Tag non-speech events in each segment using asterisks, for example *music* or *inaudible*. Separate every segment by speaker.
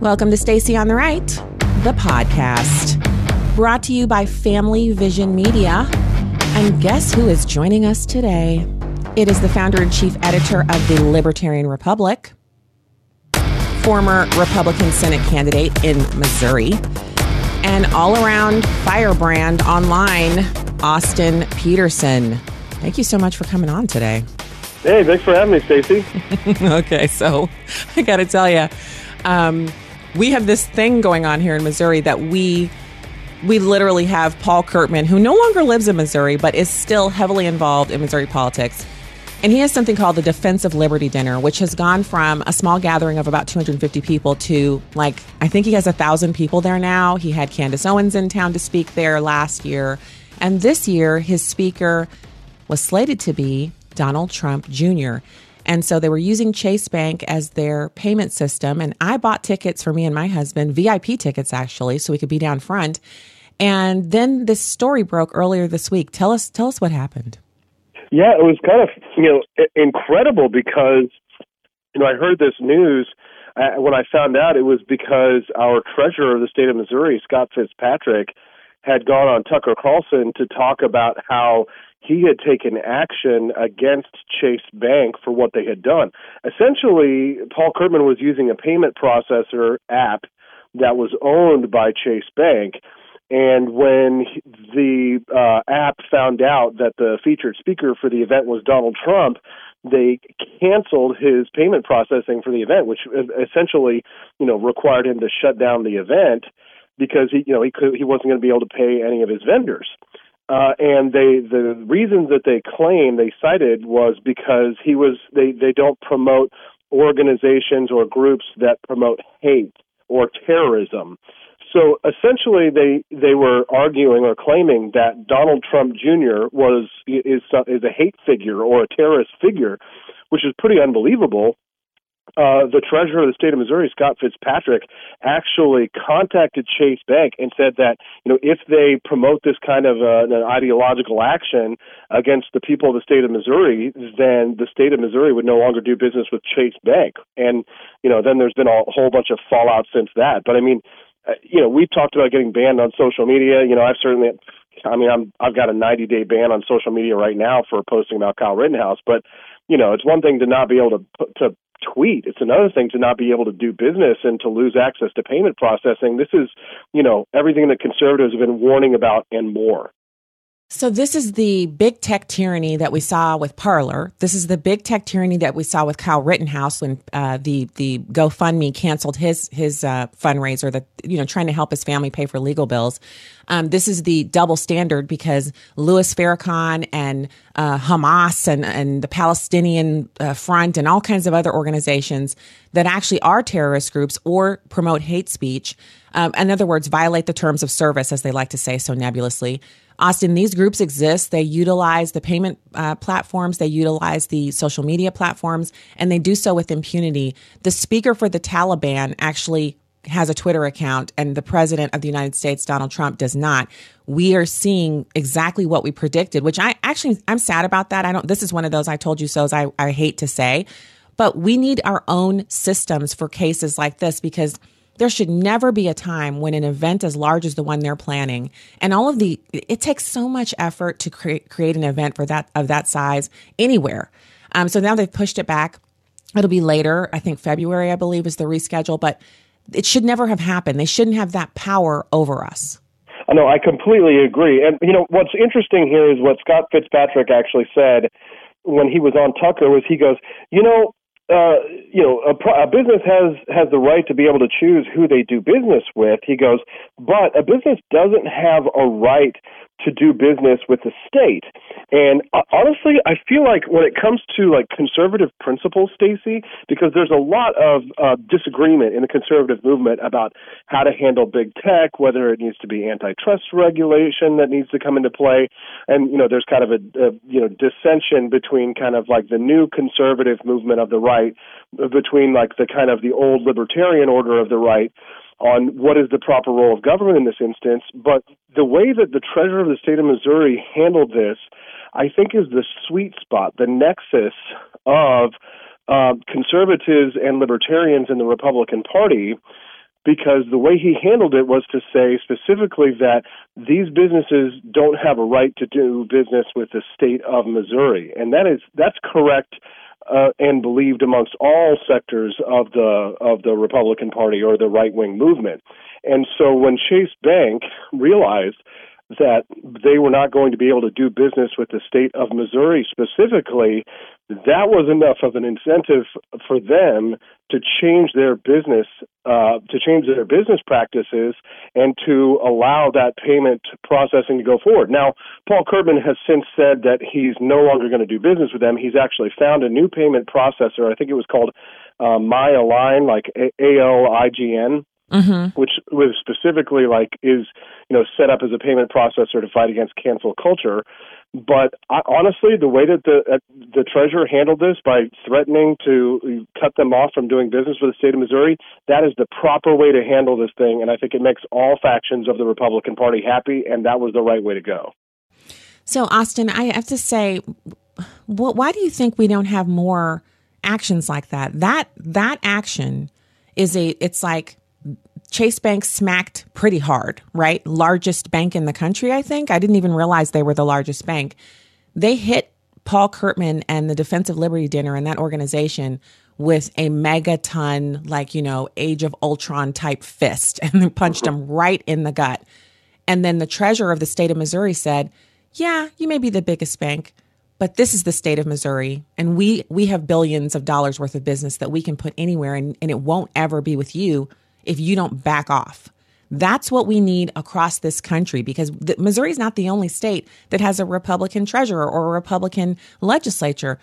Speaker 1: Welcome to Stacy on the Right, the podcast, brought to you by Family Vision Media. And guess who is joining us today? It is the founder and chief editor of the Libertarian Republic, former Republican Senate candidate in Missouri, and all around firebrand online, Austin Petersen. Thank you so much for coming on today.
Speaker 2: Hey, thanks for having me, Stacy. *laughs*
Speaker 1: okay, so I got to tell you, um, we have this thing going on here in Missouri that we we literally have Paul Curtman, who no longer lives in Missouri but is still heavily involved in Missouri politics. And he has something called the Defense of Liberty Dinner, which has gone from a small gathering of about 250 people to like, I think he has a thousand people there now. He had Candace Owens in town to speak there last year. And this year, his speaker was slated to be Donald Trump Jr. And so they were using Chase Bank as their payment system. And I bought tickets for me and my husband, VIP tickets actually, so we could be down front. And then this story broke earlier this week. Tell us, tell us what happened.
Speaker 2: Yeah, it was kind of you know incredible because you know I heard this news uh, when I found out it was because our treasurer of the state of Missouri, Scott Fitzpatrick, had gone on Tucker Carlson to talk about how he had taken action against Chase Bank for what they had done. Essentially, Paul Curtman was using a payment processor app that was owned by Chase Bank. And when the uh, app found out that the featured speaker for the event was Donald Trump, they canceled his payment processing for the event, which essentially, you know, required him to shut down the event because he, you know, he could, he wasn't going to be able to pay any of his vendors. Uh, and they the reasons that they claim they cited was because he was they they don't promote organizations or groups that promote hate or terrorism. So essentially, they they were arguing or claiming that Donald Trump Jr. was is is a hate figure or a terrorist figure, which is pretty unbelievable uh, the treasurer of the state of Missouri, Scott Fitzpatrick, actually contacted Chase Bank and said that you know if they promote this kind of uh, an ideological action against the people of the state of Missouri, then the state of Missouri would no longer do business with Chase Bank. And you know then there's been a whole bunch of fallout since that. But I mean, uh, you know we've talked about getting banned on social media. You know I've certainly I mean, I'm I've got a 90 day ban on social media right now for posting about Kyle Rittenhouse, but you know, it's one thing to not be able to to tweet. It's another thing to not be able to do business and to lose access to payment processing. This is, you know, everything that conservatives have been warning about and more.
Speaker 1: So this is the big tech tyranny that we saw with Parler. This is the big tech tyranny that we saw with Kyle Rittenhouse when uh, the the GoFundMe canceled his his uh, fundraiser that you know trying to help his family pay for legal bills. Um, this is the double standard because Louis Farrakhan and uh, Hamas and and the Palestinian uh, Front and all kinds of other organizations that actually are terrorist groups or promote hate speech. Um, in other words, violate the terms of service, as they like to say so nebulously. Austin, these groups exist. They utilize the payment uh, platforms, they utilize the social media platforms, and they do so with impunity. The speaker for the Taliban actually has a Twitter account and the president of the United States, Donald Trump, does not. We are seeing exactly what we predicted, which I actually, I'm sad about that. I don't, this is one of those I told you so's I, I hate to say, but we need our own systems for cases like this because there should never be a time when an event as large as the one they're planning and all of the it takes so much effort to create create an event for that of that size anywhere. Um, so now they've pushed it back. It'll be later. I think February, I believe, is the reschedule, but it should never have happened. They shouldn't have that power over us.
Speaker 2: No, I completely agree. And you know what's interesting here is what Scott Fitzpatrick actually said when he was on Tucker was he goes, you know, uh, you know, a, a business has has the right to be able to choose who they do business with. He goes, but a business doesn't have a right to do business with the state. And uh, honestly, I feel like when it comes to like conservative principles, Stacy, because there's a lot of uh, disagreement in the conservative movement about how to handle big tech, whether it needs to be antitrust regulation that needs to come into play, and you know, there's kind of a, a you know dissension between kind of like the new conservative movement of the right, between like the kind of the old libertarian order of the right on what is the proper role of government in this instance. But the way that the treasurer of the state of Missouri handled this, I think, is the sweet spot, the nexus of uh, conservatives and libertarians in the Republican Party because the way he handled it was to say specifically that these businesses don't have a right to do business with the state of Missouri, and that is that's correct uh, and believed amongst all sectors of the of the Republican Party or the right wing movement. And so when Chase Bank realized that they were not going to be able to do business with the state of Missouri specifically, that was enough of an incentive for them to change their business, uh, to change their business practices, and to allow that payment processing to go forward. Now, Paul Curtman has since said that he's no longer going to do business with them. He's actually found a new payment processor. I think it was called uh, MyAlign, like A L I G N mm-hmm. which was specifically like is you know set up as a payment processor to fight against cancel culture. But I, honestly, the way that the uh, the treasurer handled this by threatening to cut them off from doing business with the state of Missouri, that is the proper way to handle this thing, and I think it makes all factions of the Republican Party happy, and that was the right way to go.
Speaker 1: So, Austin, I have to say, why do you think we don't have more actions like that? That that action is a it's like Chase Bank smacked pretty hard, right? Largest bank in the country, I think. I didn't even realize they were the largest bank. They hit Paul Curtman and the Defense of Liberty Dinner and that organization with a megaton, like, you know, Age of Ultron type fist *laughs* and they punched him right in the gut. And then the treasurer of the state of Missouri said, Yeah, you may be the biggest bank, but this is the state of Missouri. And we we have billions of dollars worth of business that we can put anywhere and, and it won't ever be with you if you don't back off. That's what we need across this country because Missouri is not the only state that has a Republican treasurer or a Republican legislature.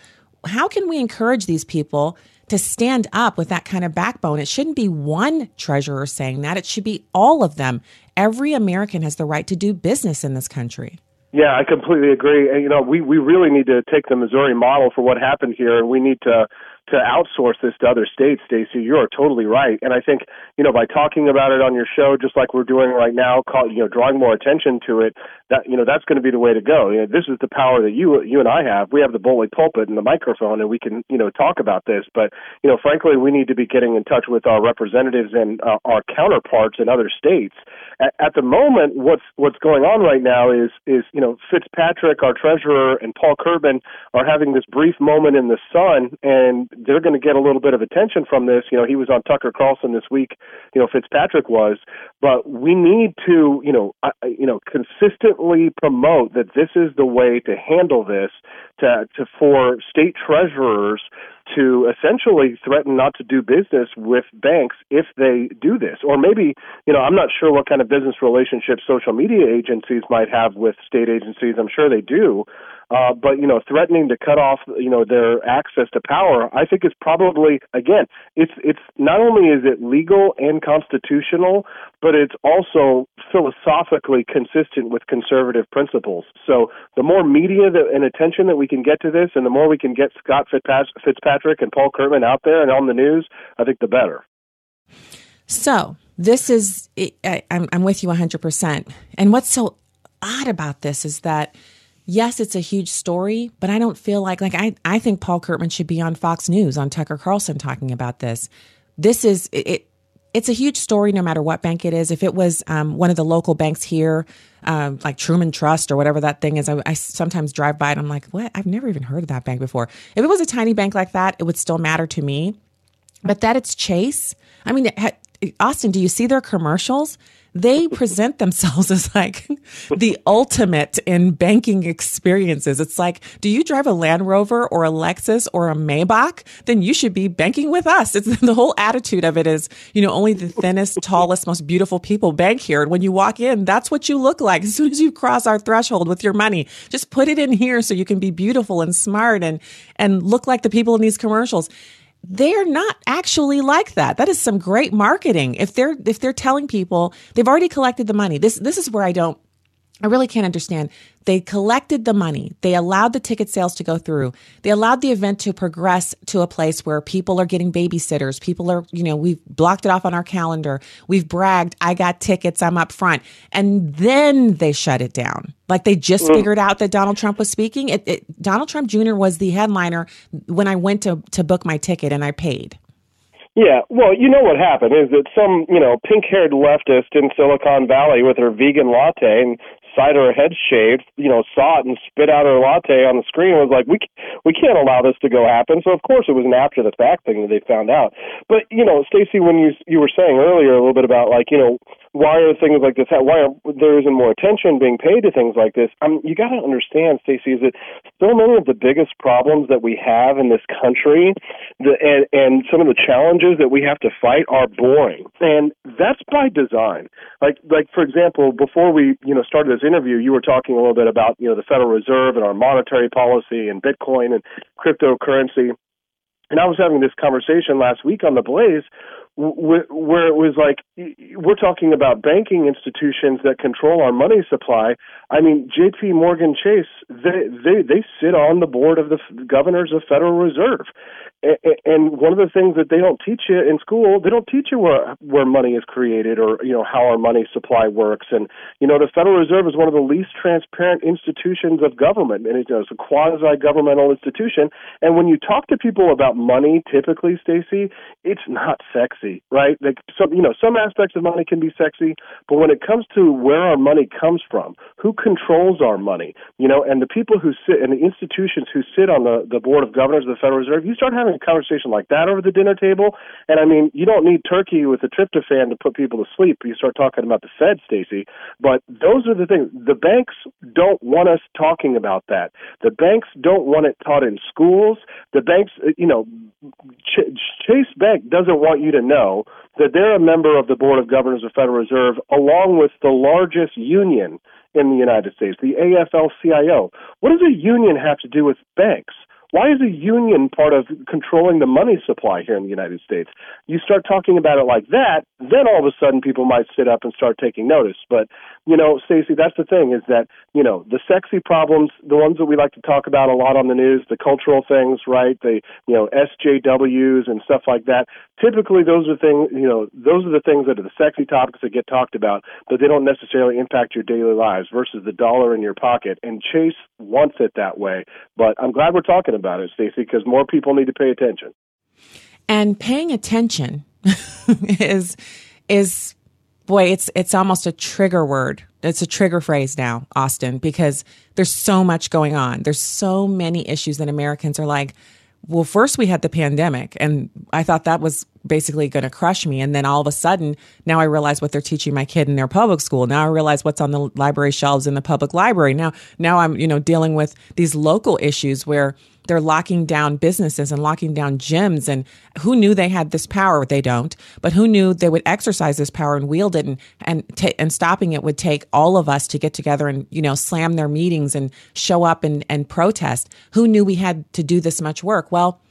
Speaker 1: How can we encourage these people to stand up with that kind of backbone? It shouldn't be one treasurer saying that, it should be all of them. Every American has the right to do business in this country.
Speaker 2: Yeah, I completely agree. And you know, we we really need to take the Missouri model for what happened here, and we need to to outsource this to other states, Stacy. You are totally right. And I think, you know, by talking about it on your show, just like we're doing right now, call, you know, drawing more attention to it, that, you know, that's going to be the way to go. You know, this is the power that you, you and I have. We have the bully pulpit and the microphone and we can, you know, talk about this. But, you know, frankly, we need to be getting in touch with our representatives and uh, our counterparts in other states. At, at the moment, what's, what's going on right now is, is, you know, Fitzpatrick, our treasurer, and Paul Curtman are having this brief moment in the sun and they're going to get a little bit of attention from this. You know, he was on Tucker Carlson this week. You know, Fitzpatrick was, but we need to, you know, uh, you know, consistently promote that this is the way to handle this. To, to for state treasurers to essentially threaten not to do business with banks if they do this. Or maybe, you know, I'm not sure what kind of business relationship social media agencies might have with state agencies. I'm sure they do. Uh, but you know, threatening to cut off you know their access to power, I think is probably again, it's it's not only is it legal and constitutional, but it's also philosophically consistent with conservative principles. So the more media that, and attention that we can get to this, and the more we can get Scott Fitzpatrick and Paul Curtman out there and on the news, I think the better.
Speaker 1: So this is I, I'm I'm with you 100. percent And what's so odd about this is that yes, it's a huge story, but I don't feel like like I I think Paul Curtman should be on Fox News on Tucker Carlson talking about this. This is it. It's a huge story no matter what bank it is. If it was um, one of the local banks here, um, like Truman Trust or whatever that thing is, I, I, sometimes drive by and I'm like, what? I've never even heard of that bank before. If it was a tiny bank like that, it would still matter to me. But that it's Chase, I mean, Austin, do you see their commercials? They present themselves *laughs* as like the ultimate in banking experiences. It's like, do you drive a Land Rover or a Lexus or a Maybach? Then you should be banking with us. It's *laughs* the whole attitude of it is, you know, only the thinnest, tallest, most beautiful people bank here. And when you walk in, that's what you look like. *laughs* As soon as you cross our threshold with your money, just put it in here so you can be beautiful and smart and, and look like the people in these commercials they're not actually like that. That is some great marketing. If they're if they're telling people they've already collected the money. This this is where I don't I really can't understand. They collected the money. They allowed the ticket sales to go through. They allowed the event to progress to a place where people are getting babysitters. People are, you know, we've blocked it off on our calendar. We've bragged, I got tickets, I'm up front. And then they shut it down. Like they just mm. figured out that Donald Trump was speaking. It, it, Donald Trump Jr. was the headliner when I went to, to book my ticket and I paid.
Speaker 2: Yeah, well, you know what happened is that some, you know, pink-haired leftist in Silicon Valley with her vegan latte and side of her head shaved, you know, saw it and spit out her latte on the screen and was like, "We we can't allow this to go happen." So of course it was an after the fact thing that they found out. But you know, Stacy, when you you were saying earlier a little bit about like you know why are things like this? Why are, there isn't more attention being paid to things like this? I mean, you got to understand, Stacy, is that so many of the biggest problems that we have in this country, the, and and some of the challenges that we have to fight are boring, and that's by design. Like like for example, before we you know started this interview, you were talking a little bit about you know the Federal Reserve and our monetary policy and Bitcoin and cryptocurrency. And I was having this conversation last week on the Blaze where it was like we're talking about banking institutions that control our money supply. I mean, J.P. Morgan Chase they they they sit on the board of the governors of Federal Reserve, and one of the things that they don't teach you in school, they don't teach you where where money is created or you know how our money supply works. And you know, the Federal Reserve is one of the least transparent institutions of government, and it's a quasi governmental institution. And when you talk to people about money, typically, Stacy, it's not sexy sexy, right? Like some, you know, some aspects of money can be sexy, but when it comes to where our money comes from, who controls our money, you know, and the people who sit and the institutions who sit on the the board of governors of the Federal Reserve, you start having a conversation like that over the dinner table, and I mean, you don't need turkey with a tryptophan to put people to sleep. You start talking about the Fed, Stacy, but those are the things. The banks don't want us talking about that. The banks don't want it taught in schools. The banks, you know, Ch- Chase Bank doesn't want you to know know that they're a member of the Board of Governors of the Federal Reserve, along with the largest union in the United States, the AFL CIO. What does a union have to do with banks? Why is a union part of controlling the money supply here in the United States? You start talking about it like that, then all of a sudden people might sit up and start taking notice. But, you know, Stacy, that's the thing is that, you know, the sexy problems, the ones that we like to talk about a lot on the news, the cultural things, right? The, you know, SJWs and stuff like that. Typically those are things, you know, those are the things that are the sexy topics that get talked about, but they don't necessarily impact your daily lives versus the dollar in your pocket. And Chase wants it that way. But I'm glad we're talking about it, Stacy, because more people need to pay attention.
Speaker 1: And paying attention *laughs* is is boy, it's it's almost a trigger word. It's a trigger phrase now, Austin, because there's so much going on. There's so many issues that Americans are like, well, first we had the pandemic, and I thought that was basically going to crush me. And then all of a sudden, now I realize what they're teaching my kid in their public school. Now I realize what's on the library shelves in the public library. Now, now I'm, you know, dealing with these local issues where they're locking down businesses and locking down gyms. And who knew they had this power? They don't. But who knew they would exercise this power and wield it? And and t- and stopping it would take all of us to get together and you know slam their meetings and show up and and protest. Who knew we had to do this much work? Well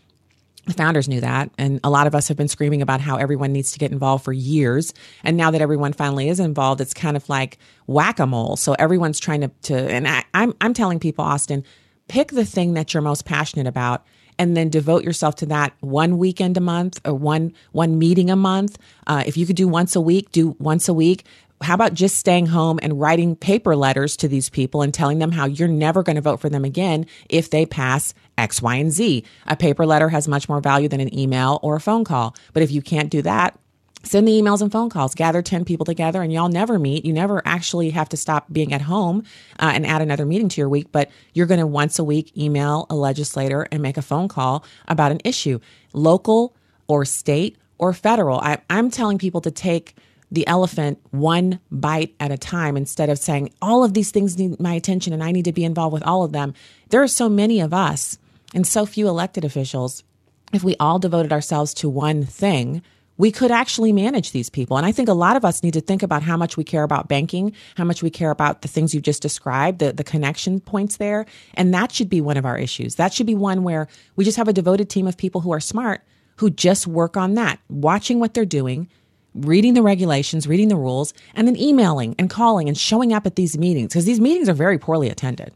Speaker 1: the founders knew that. And a lot of us have been screaming about how everyone needs to get involved for years. And now that everyone finally is involved, it's kind of like whack a mole. So everyone's trying to, to and I, I'm, I'm telling people, Austin, pick the thing that you're most passionate about and then devote yourself to that one weekend a month or one one meeting a month. Uh, if you could do once a week, do once a week how about just staying home and writing paper letters to these people and telling them how you're never going to vote for them again if they pass X, Y, and Z? A paper letter has much more value than an email or a phone call. But if you can't do that, send the emails and phone calls gather 10 people together and y'all never meet you never actually have to stop being at home uh, and add another meeting to your week but you're going to once a week email a legislator and make a phone call about an issue local or state or federal I, i'm telling people to take the elephant one bite at a time instead of saying all of these things need my attention and I need to be involved with all of them. There are so many of us and so few elected officials. If we all devoted ourselves to one thing, we could actually manage these people. And I think a lot of us need to think about how much we care about banking, how much we care about the things you've just described, the, the connection points there. And that should be one of our issues. That should be one where we just have a devoted team of people who are smart, who just work on that, watching what they're doing, reading the regulations, reading the rules, and then emailing and calling and showing up at these meetings because these meetings are very poorly attended.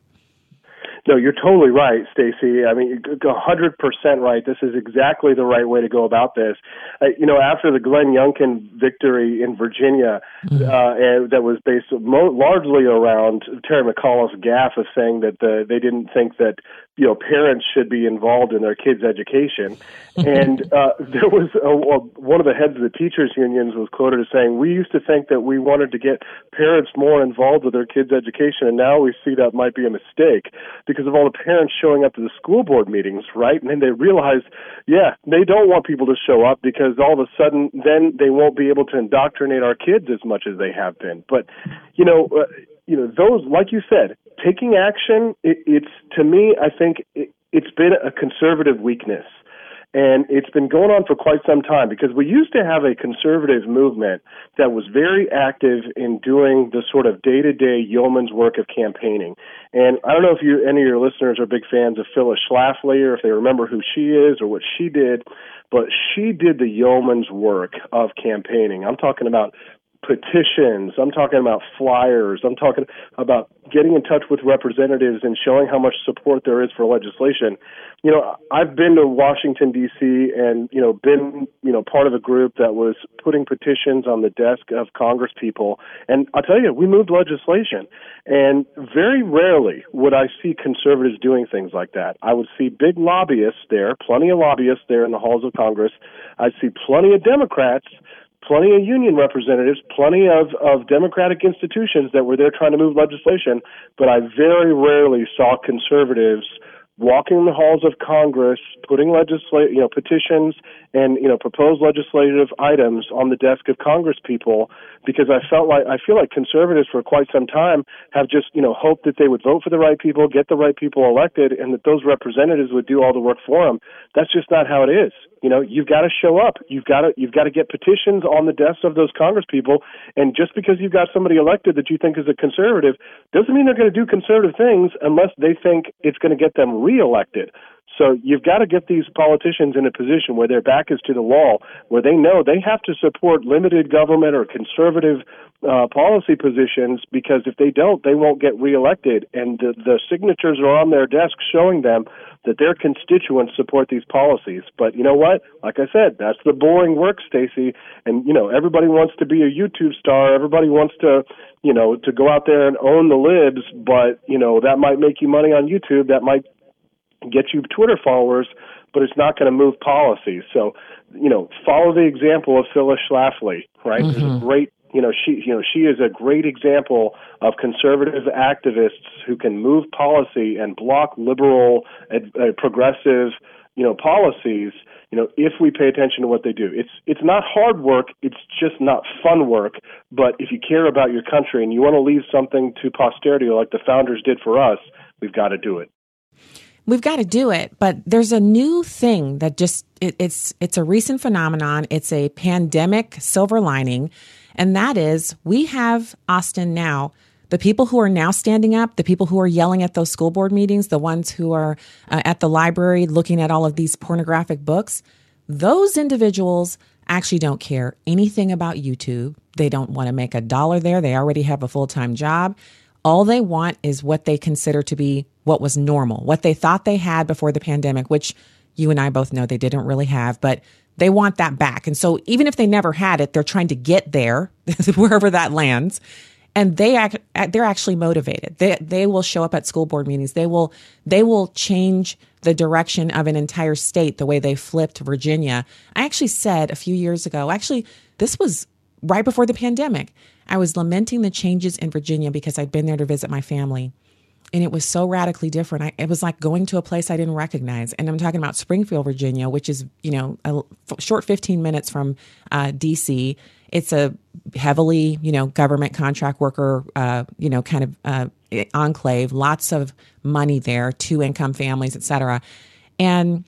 Speaker 2: No, you're totally right, Stacy. I mean, a hundred percent right. This is exactly the right way to go about this. Uh, you know, after the Glenn Youngkin victory in Virginia, mm-hmm. uh, and that was based mo- largely around Terry McAuliffe's gaffe of saying that the, they didn't think that you know parents should be involved in their kids' education. and uh, there was a, a, one of the heads of the teachers unions was quoted as saying, "We used to think that we wanted to get parents more involved with their kids' education, and now we see that might be a mistake because of all the parents showing up to the school board meetings, right? And then they realize, yeah, they don't want people to show up because all of a sudden then they won't be able to indoctrinate our kids as much as they have been. But you know." Uh, you know those like you said taking action it, it's to me i think it, it's been a conservative weakness and it's been going on for quite some time because we used to have a conservative movement that was very active in doing the sort of day-to-day yeoman's work of campaigning. And I don't know if you, any of your listeners are big fans of Phyllis Schlafly or if they remember who she is or what she did, but she did the yeoman's work of campaigning. I'm talking about petitions. I'm talking about flyers. I'm talking about getting in touch with representatives and showing how much support there is for legislation. You know, I've been to Washington D.C. and you know been you know part of a group that was putting petitions on the desk of Congress people, and I'll tell you, we moved legislation, and very rarely would I see conservatives doing things like that. I would see big lobbyists there, plenty of lobbyists there in the halls of Congress. I'd see plenty of Democrats plenty of union representatives, plenty of, of democratic institutions that were there trying to move legislation, but I very rarely saw conservatives walking the halls of Congress, putting legislate, you know, petitions and you know proposed legislative items on the desk of Congress people, because I felt like I feel like conservatives for quite some time have just you know hoped that they would vote for the right people, get the right people elected, and that those representatives would do all the work for them. That's just not how it is. You know, you've got to show up. You've got to you've got to get petitions on the desks of those Congress people. And just because you've got somebody elected that you think is a conservative doesn't mean they're going to do conservative things unless they think it's going to get them reelected. So you've got to get these politicians in a position where their back is to the wall, where they know they have to support limited government or conservative uh, policy positions because if they don't, they won't get reelected. And the, the signatures are on their desk showing them that their constituents support these policies. But you know what? Like I said, that's the boring work, Stacy. And you know, everybody wants to be a YouTube star. Everybody wants to, you know, to go out there and own the libs. But you know, that might make you money on YouTube. That might get you Twitter followers, but it's not going to move policy. So, you know, follow the example of Phyllis Schlafly, right? Mm-hmm. There's a great you know she you know she is a great example of conservative activists who can move policy and block liberal uh, progressive you know policies you know if we pay attention to what they do it's it's not hard work it's just not fun work but if you care about your country and you want to leave something to posterity like the founders did for us we've got to do it
Speaker 1: we've got to do it but there's a new thing that just it, it's it's a recent phenomenon it's a pandemic silver lining and that is we have Austin now. The people who are now standing up, the people who are yelling at those school board meetings, the ones who are uh, at the library looking at all of these pornographic books, those individuals actually don't care anything about YouTube. They don't want to make a dollar there. They already have a full time job. All they want is what they consider to be what was normal, what they thought they had before the pandemic, which you and I both know they didn't really have. But they want that back. And so even if they never had it, they're trying to get there, *laughs* wherever that lands. And they act, they're actually motivated. They, they will show up at school board meetings. They will, they will change the direction of an entire state the way they flipped Virginia. I actually said a few years ago, actually, this was right before the pandemic. I was lamenting the changes in Virginia because I'd been there to visit my family and it was so radically different. I, it was like going to a place I didn't recognize. And I'm talking about Springfield, Virginia, which is, you know, a short 15 minutes from uh, DC. It's a heavily, you know, government contract worker, uh, you know, kind of uh, enclave, lots of money there, two income families, et cetera. And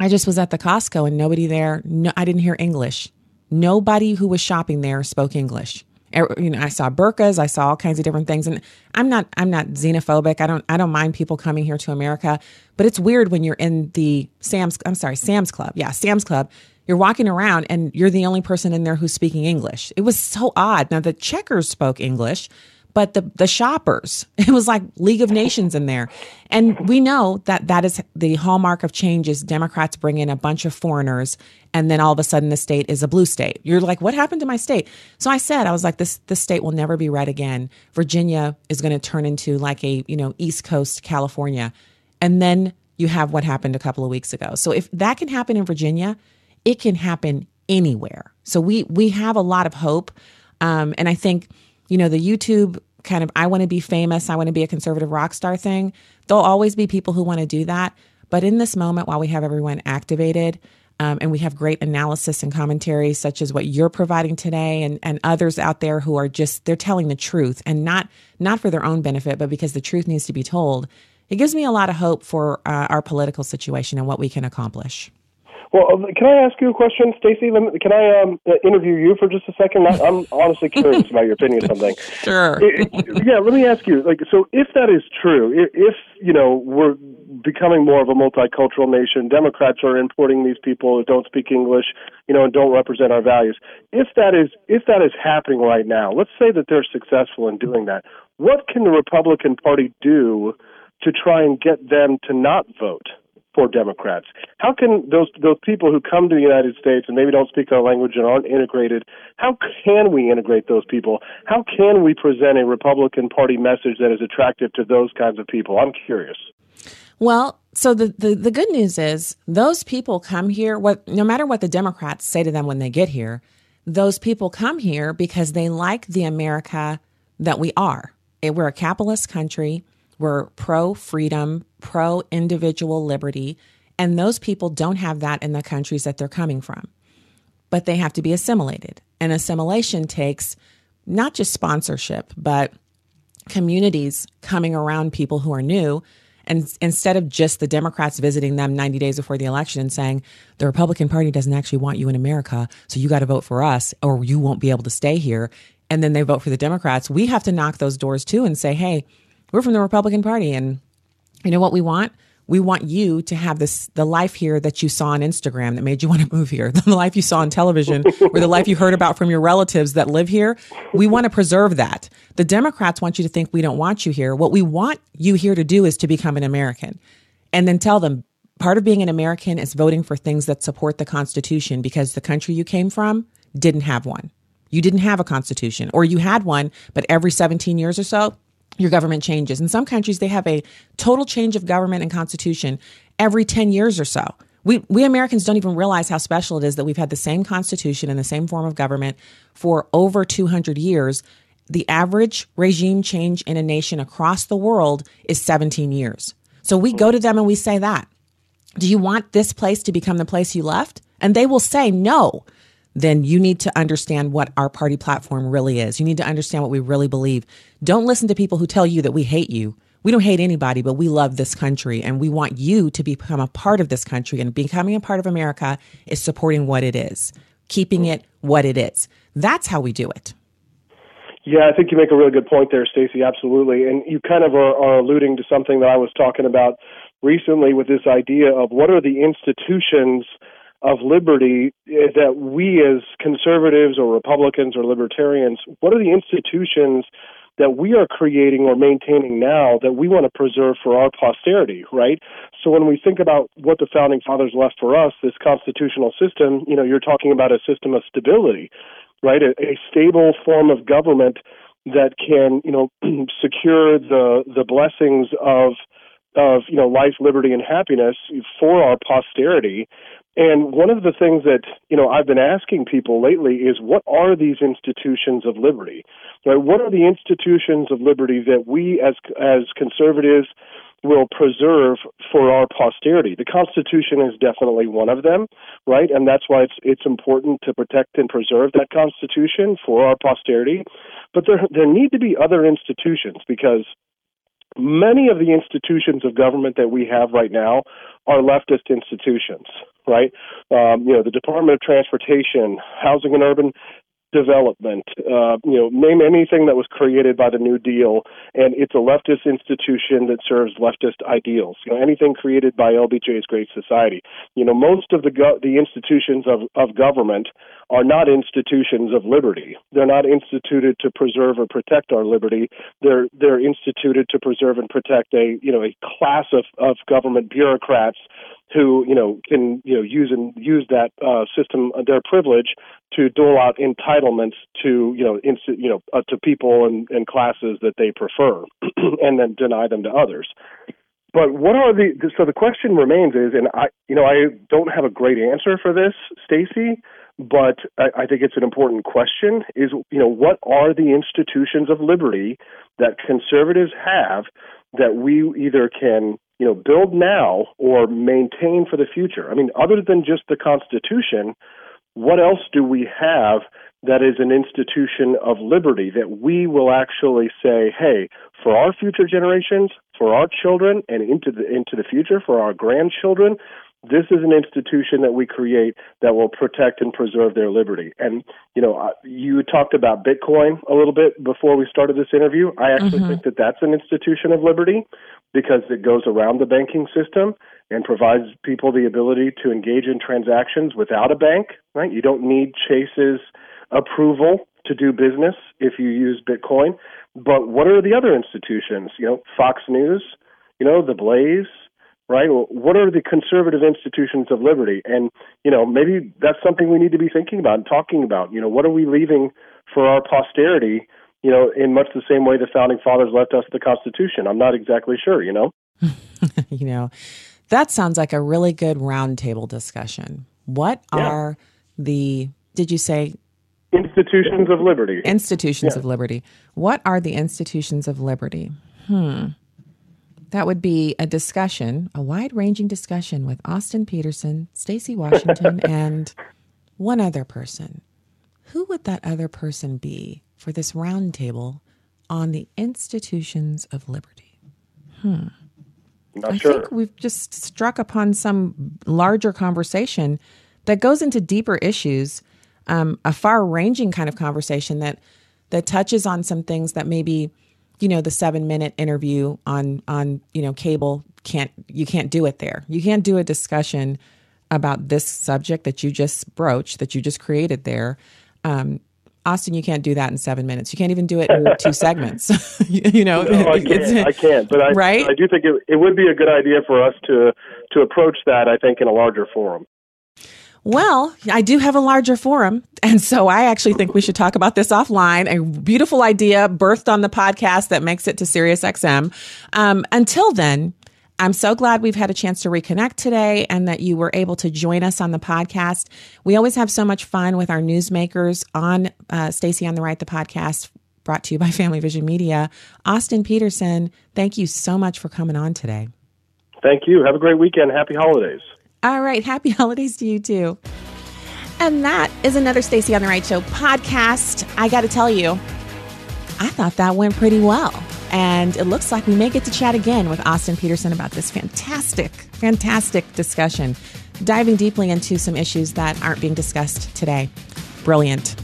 Speaker 1: I just was at the Costco and nobody there, no, I didn't hear English. Nobody who was shopping there spoke English Er, you know, I saw burkas I saw all kinds of different things. And I'm not, I'm not xenophobic. I don't, I don't mind people coming here to America, but it's weird when you're in the Sam's, I'm sorry, Sam's Club. Yeah, Sam's Club. You're walking around and you're the only person in there who's speaking English. It was so odd. Now the checkers spoke English, but the the shoppers *laughs* it was like league of nations in there and we know that that is the hallmark of change is democrats bring in a bunch of foreigners and then all of a sudden the state is a blue state you're like what happened to my state so i said i was like this this state will never be red again virginia is going to turn into like a you know east coast california And then you have what happened a couple of weeks ago. So if that can happen in Virginia, it can happen anywhere. So we we have a lot of hope. Um, and I think, you know, the YouTube kind of I want to be famous, I want to be a conservative rock star thing. There'll always be people who want to do that. But in this moment, while we have everyone activated, um, and we have great analysis and commentary, such as what you're providing today, and, and others out there who are just they're telling the truth and not not for their own benefit, but because the truth needs to be told. It gives me a lot of hope for uh, our political situation and what we can accomplish.
Speaker 2: Well, uh, can I ask you a question, Stacy? Can I um, uh, interview you for just a second? I'm *laughs* honestly curious about your opinion on something.
Speaker 1: Sure.
Speaker 2: It, it, yeah, let me ask you. Like, so if that is true, if you know we're becoming more of a multicultural nation, Democrats are importing these people who don't speak English, you know, and don't represent our values. If that is if that is happening right now, let's say that they're successful in doing that. What can the Republican Party do to try and get them to not vote? For Democrats. How can those those people who come to the United States and maybe don't speak our language and aren't integrated, how can we integrate those people? How can we present a Republican Party message that is attractive to those kinds of people? I'm curious.
Speaker 1: Well, so the, the, the good news is those people come here what no matter what the Democrats say to them when they get here, those people come here because they like the America that we are. Eh, we're a capitalist country. We're pro freedom, pro individual liberty, and those people don't have that in the countries that they're coming from. But they have to be assimilated. And assimilation takes not just sponsorship, but communities coming around people who are new. And instead of just the Democrats visiting them 90 days before the election and saying, the Republican Party doesn't actually want you in America, so you got to vote for us or you won't be able to stay here. And then they vote for the Democrats. We have to knock those doors too and say, hey, we're from the Republican Party, and you know what we want? We want you to have this the life here that you saw on Instagram that made you want to move here, *laughs* the life you saw on television, or the life you heard about from your relatives that live here. We want to preserve that. The Democrats want you to think we don't want you here. What we want you here to do is to become an American, and then tell them part of being an American is voting for things that support the Constitution because the country you came from didn't have one. You didn't have a constitution, or you had one, but every 17 years or so, your government changes. In some countries, they have a total change of government and constitution every 10 years or so. We, we Americans don't even realize how special it is that we've had the same constitution and the same form of government for over 200 years. The average regime change in a nation across the world is 17 years. So we go to them and we say that. Do you want this place to become the place you left? And they will say no then you need to understand what our party platform really is. You need to understand what we really believe. Don't listen to people who tell you that we hate you. We don't hate anybody, but we love this country and we want you to become a part of this country. And becoming a part of America is supporting what it is, keeping it what it is. That's how we do it.
Speaker 2: Yeah, I think you make a really good point there, Stacy. Absolutely. And you kind of are, are alluding to something that I was talking about recently with this idea of what are the institutions of liberty is that we as conservatives or Republicans or libertarians, what are the institutions that we are creating or maintaining now that we want to preserve for our posterity, right? So when we think about what the founding fathers left for us, this constitutional system, you know, you're talking about a system of stability, right? A, a stable form of government that can, you know, *clears throat* secure the the blessings of of you know life, liberty, and happiness for our posterity. And one of the things that you know I've been asking people lately is what are these institutions of liberty? Right? What are the institutions of liberty that we as as conservatives will preserve for our posterity? The Constitution is definitely one of them, right? And that's why it's it's important to protect and preserve that Constitution for our posterity. But there there need to be other institutions because many of the institutions of government that we have right now are leftist institutions right? Um, you know, the Department of Transportation, Housing and Urban development, uh, you know, name anything that was created by the New Deal, and it's a leftist institution that serves leftist ideals. You know, anything created by LBJ's Great Society. You know, most of the go- the institutions of of government are not institutions of liberty. They're not instituted to preserve or protect our liberty. They're they're instituted to preserve and protect a you know a class of of government bureaucrats who you know can you know use and use that uh, system uh, their privilege to dole out entitlements to you know you know uh, to people and, and classes that they prefer *clears throat* and then deny them to others but what are the so the question remains is, and I you know I don't have a great answer for this, Stacy, but I, I think it's an important question. Is you know what are the institutions of liberty that conservatives have that we either can you know build now or maintain for the future? I mean, other than just the Constitution, what else do we have that is an institution of liberty that we will actually say, hey, for our future generations, for our children, and into the into the future for our grandchildren, this is an institution that we create that will protect and preserve their liberty. And you know, uh, you talked about Bitcoin a little bit before we started this interview. I actually mm-hmm. think that that's an institution of liberty because it goes around the banking system and provides people the ability to engage in transactions without a bank. Right? You don't need Chase's approval to do business if you use Bitcoin. But what are the other institutions? You know, Fox News, you know, The Blaze, right? What are the conservative institutions of liberty? And, you know, maybe that's something we need to be thinking about and talking about. You know, what are we leaving for our posterity, you know, in much the same way the founding fathers left us the Constitution? I'm not exactly sure, you know? *laughs*
Speaker 1: you know, that sounds like a really good roundtable discussion. What yeah. are the, did you say
Speaker 2: Institutions of liberty.
Speaker 1: Institutions yeah. of liberty. What are the institutions of liberty? Hmm. That would be a discussion, a wide ranging discussion with Austin Petersen, Stacy Washington, *laughs* and one other person. Who would that other person be for this roundtable on the institutions of liberty? Hmm.
Speaker 2: Not
Speaker 1: I
Speaker 2: sure.
Speaker 1: think we've just struck upon some larger conversation that goes into deeper issues um, a far ranging kind of conversation that that touches on some things that maybe you know the seven minute interview on on you know cable can't you can't do it there you can't do a discussion about this subject that you just broached that you just created there um, Austin, you can't do that in seven minutes. You can't even do it in *laughs* two segments. *laughs* you, know,
Speaker 2: no, I can't. I can't. But I, *laughs* right? I do think it, it would be a good idea for us to to approach that. I think in a larger forum.
Speaker 1: Well, I do have a larger forum. And so I actually think we should talk about this offline. A beautiful idea birthed on the podcast that makes it to SiriusXM. Um, until then, I'm so glad we've had a chance to reconnect today and that you were able to join us on the podcast. We always have so much fun with our newsmakers on uh, Stacy on the Right, the podcast brought to you by Family Vision Media. Austin Petersen, thank you so much for coming on today.
Speaker 2: Thank you. Have a great weekend. Happy holidays.
Speaker 1: All right. Happy *laughs* holidays to you too. And that is another Stacy on the Right Show podcast. I got to tell you, I thought that went pretty well. And it looks like we may get to chat again with Austin Petersen about this fantastic, fantastic discussion, diving deeply into some issues that aren't being discussed today. Brilliant.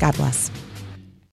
Speaker 1: God bless.